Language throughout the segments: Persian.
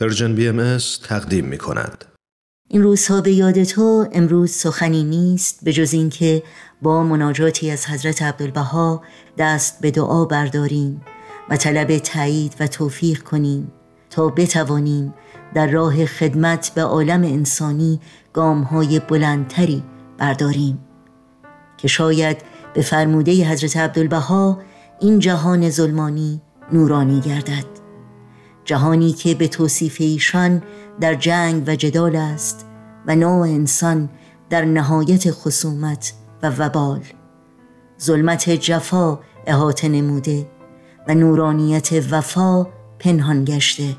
Persian BMS تقدیم می کند. این روزها به یاد تو امروز سخنی نیست به جز اینکه با مناجاتی از حضرت عبدالبها دست به دعا برداریم و طلب تایید و توفیق کنیم تا بتوانیم در راه خدمت به عالم انسانی های بلندتری برداریم که شاید به فرموده حضرت عبدالبها این جهان ظلمانی نورانی گردد جهانی که به توصیف ایشان در جنگ و جدال است و نوع انسان در نهایت خصومت و وبال. ظلمت جفا احاطه نموده و نورانیت وفا پنهان گشته.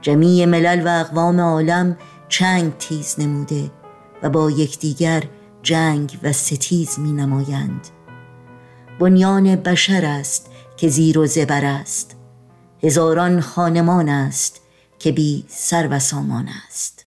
جمیع ملل و اقوام عالم چنگ تیز نموده و با یکدیگر جنگ و ستیز می نمایند بنیان بشر است که زیر و زبر است. هزاران خانمان است که بی سر و سامان است.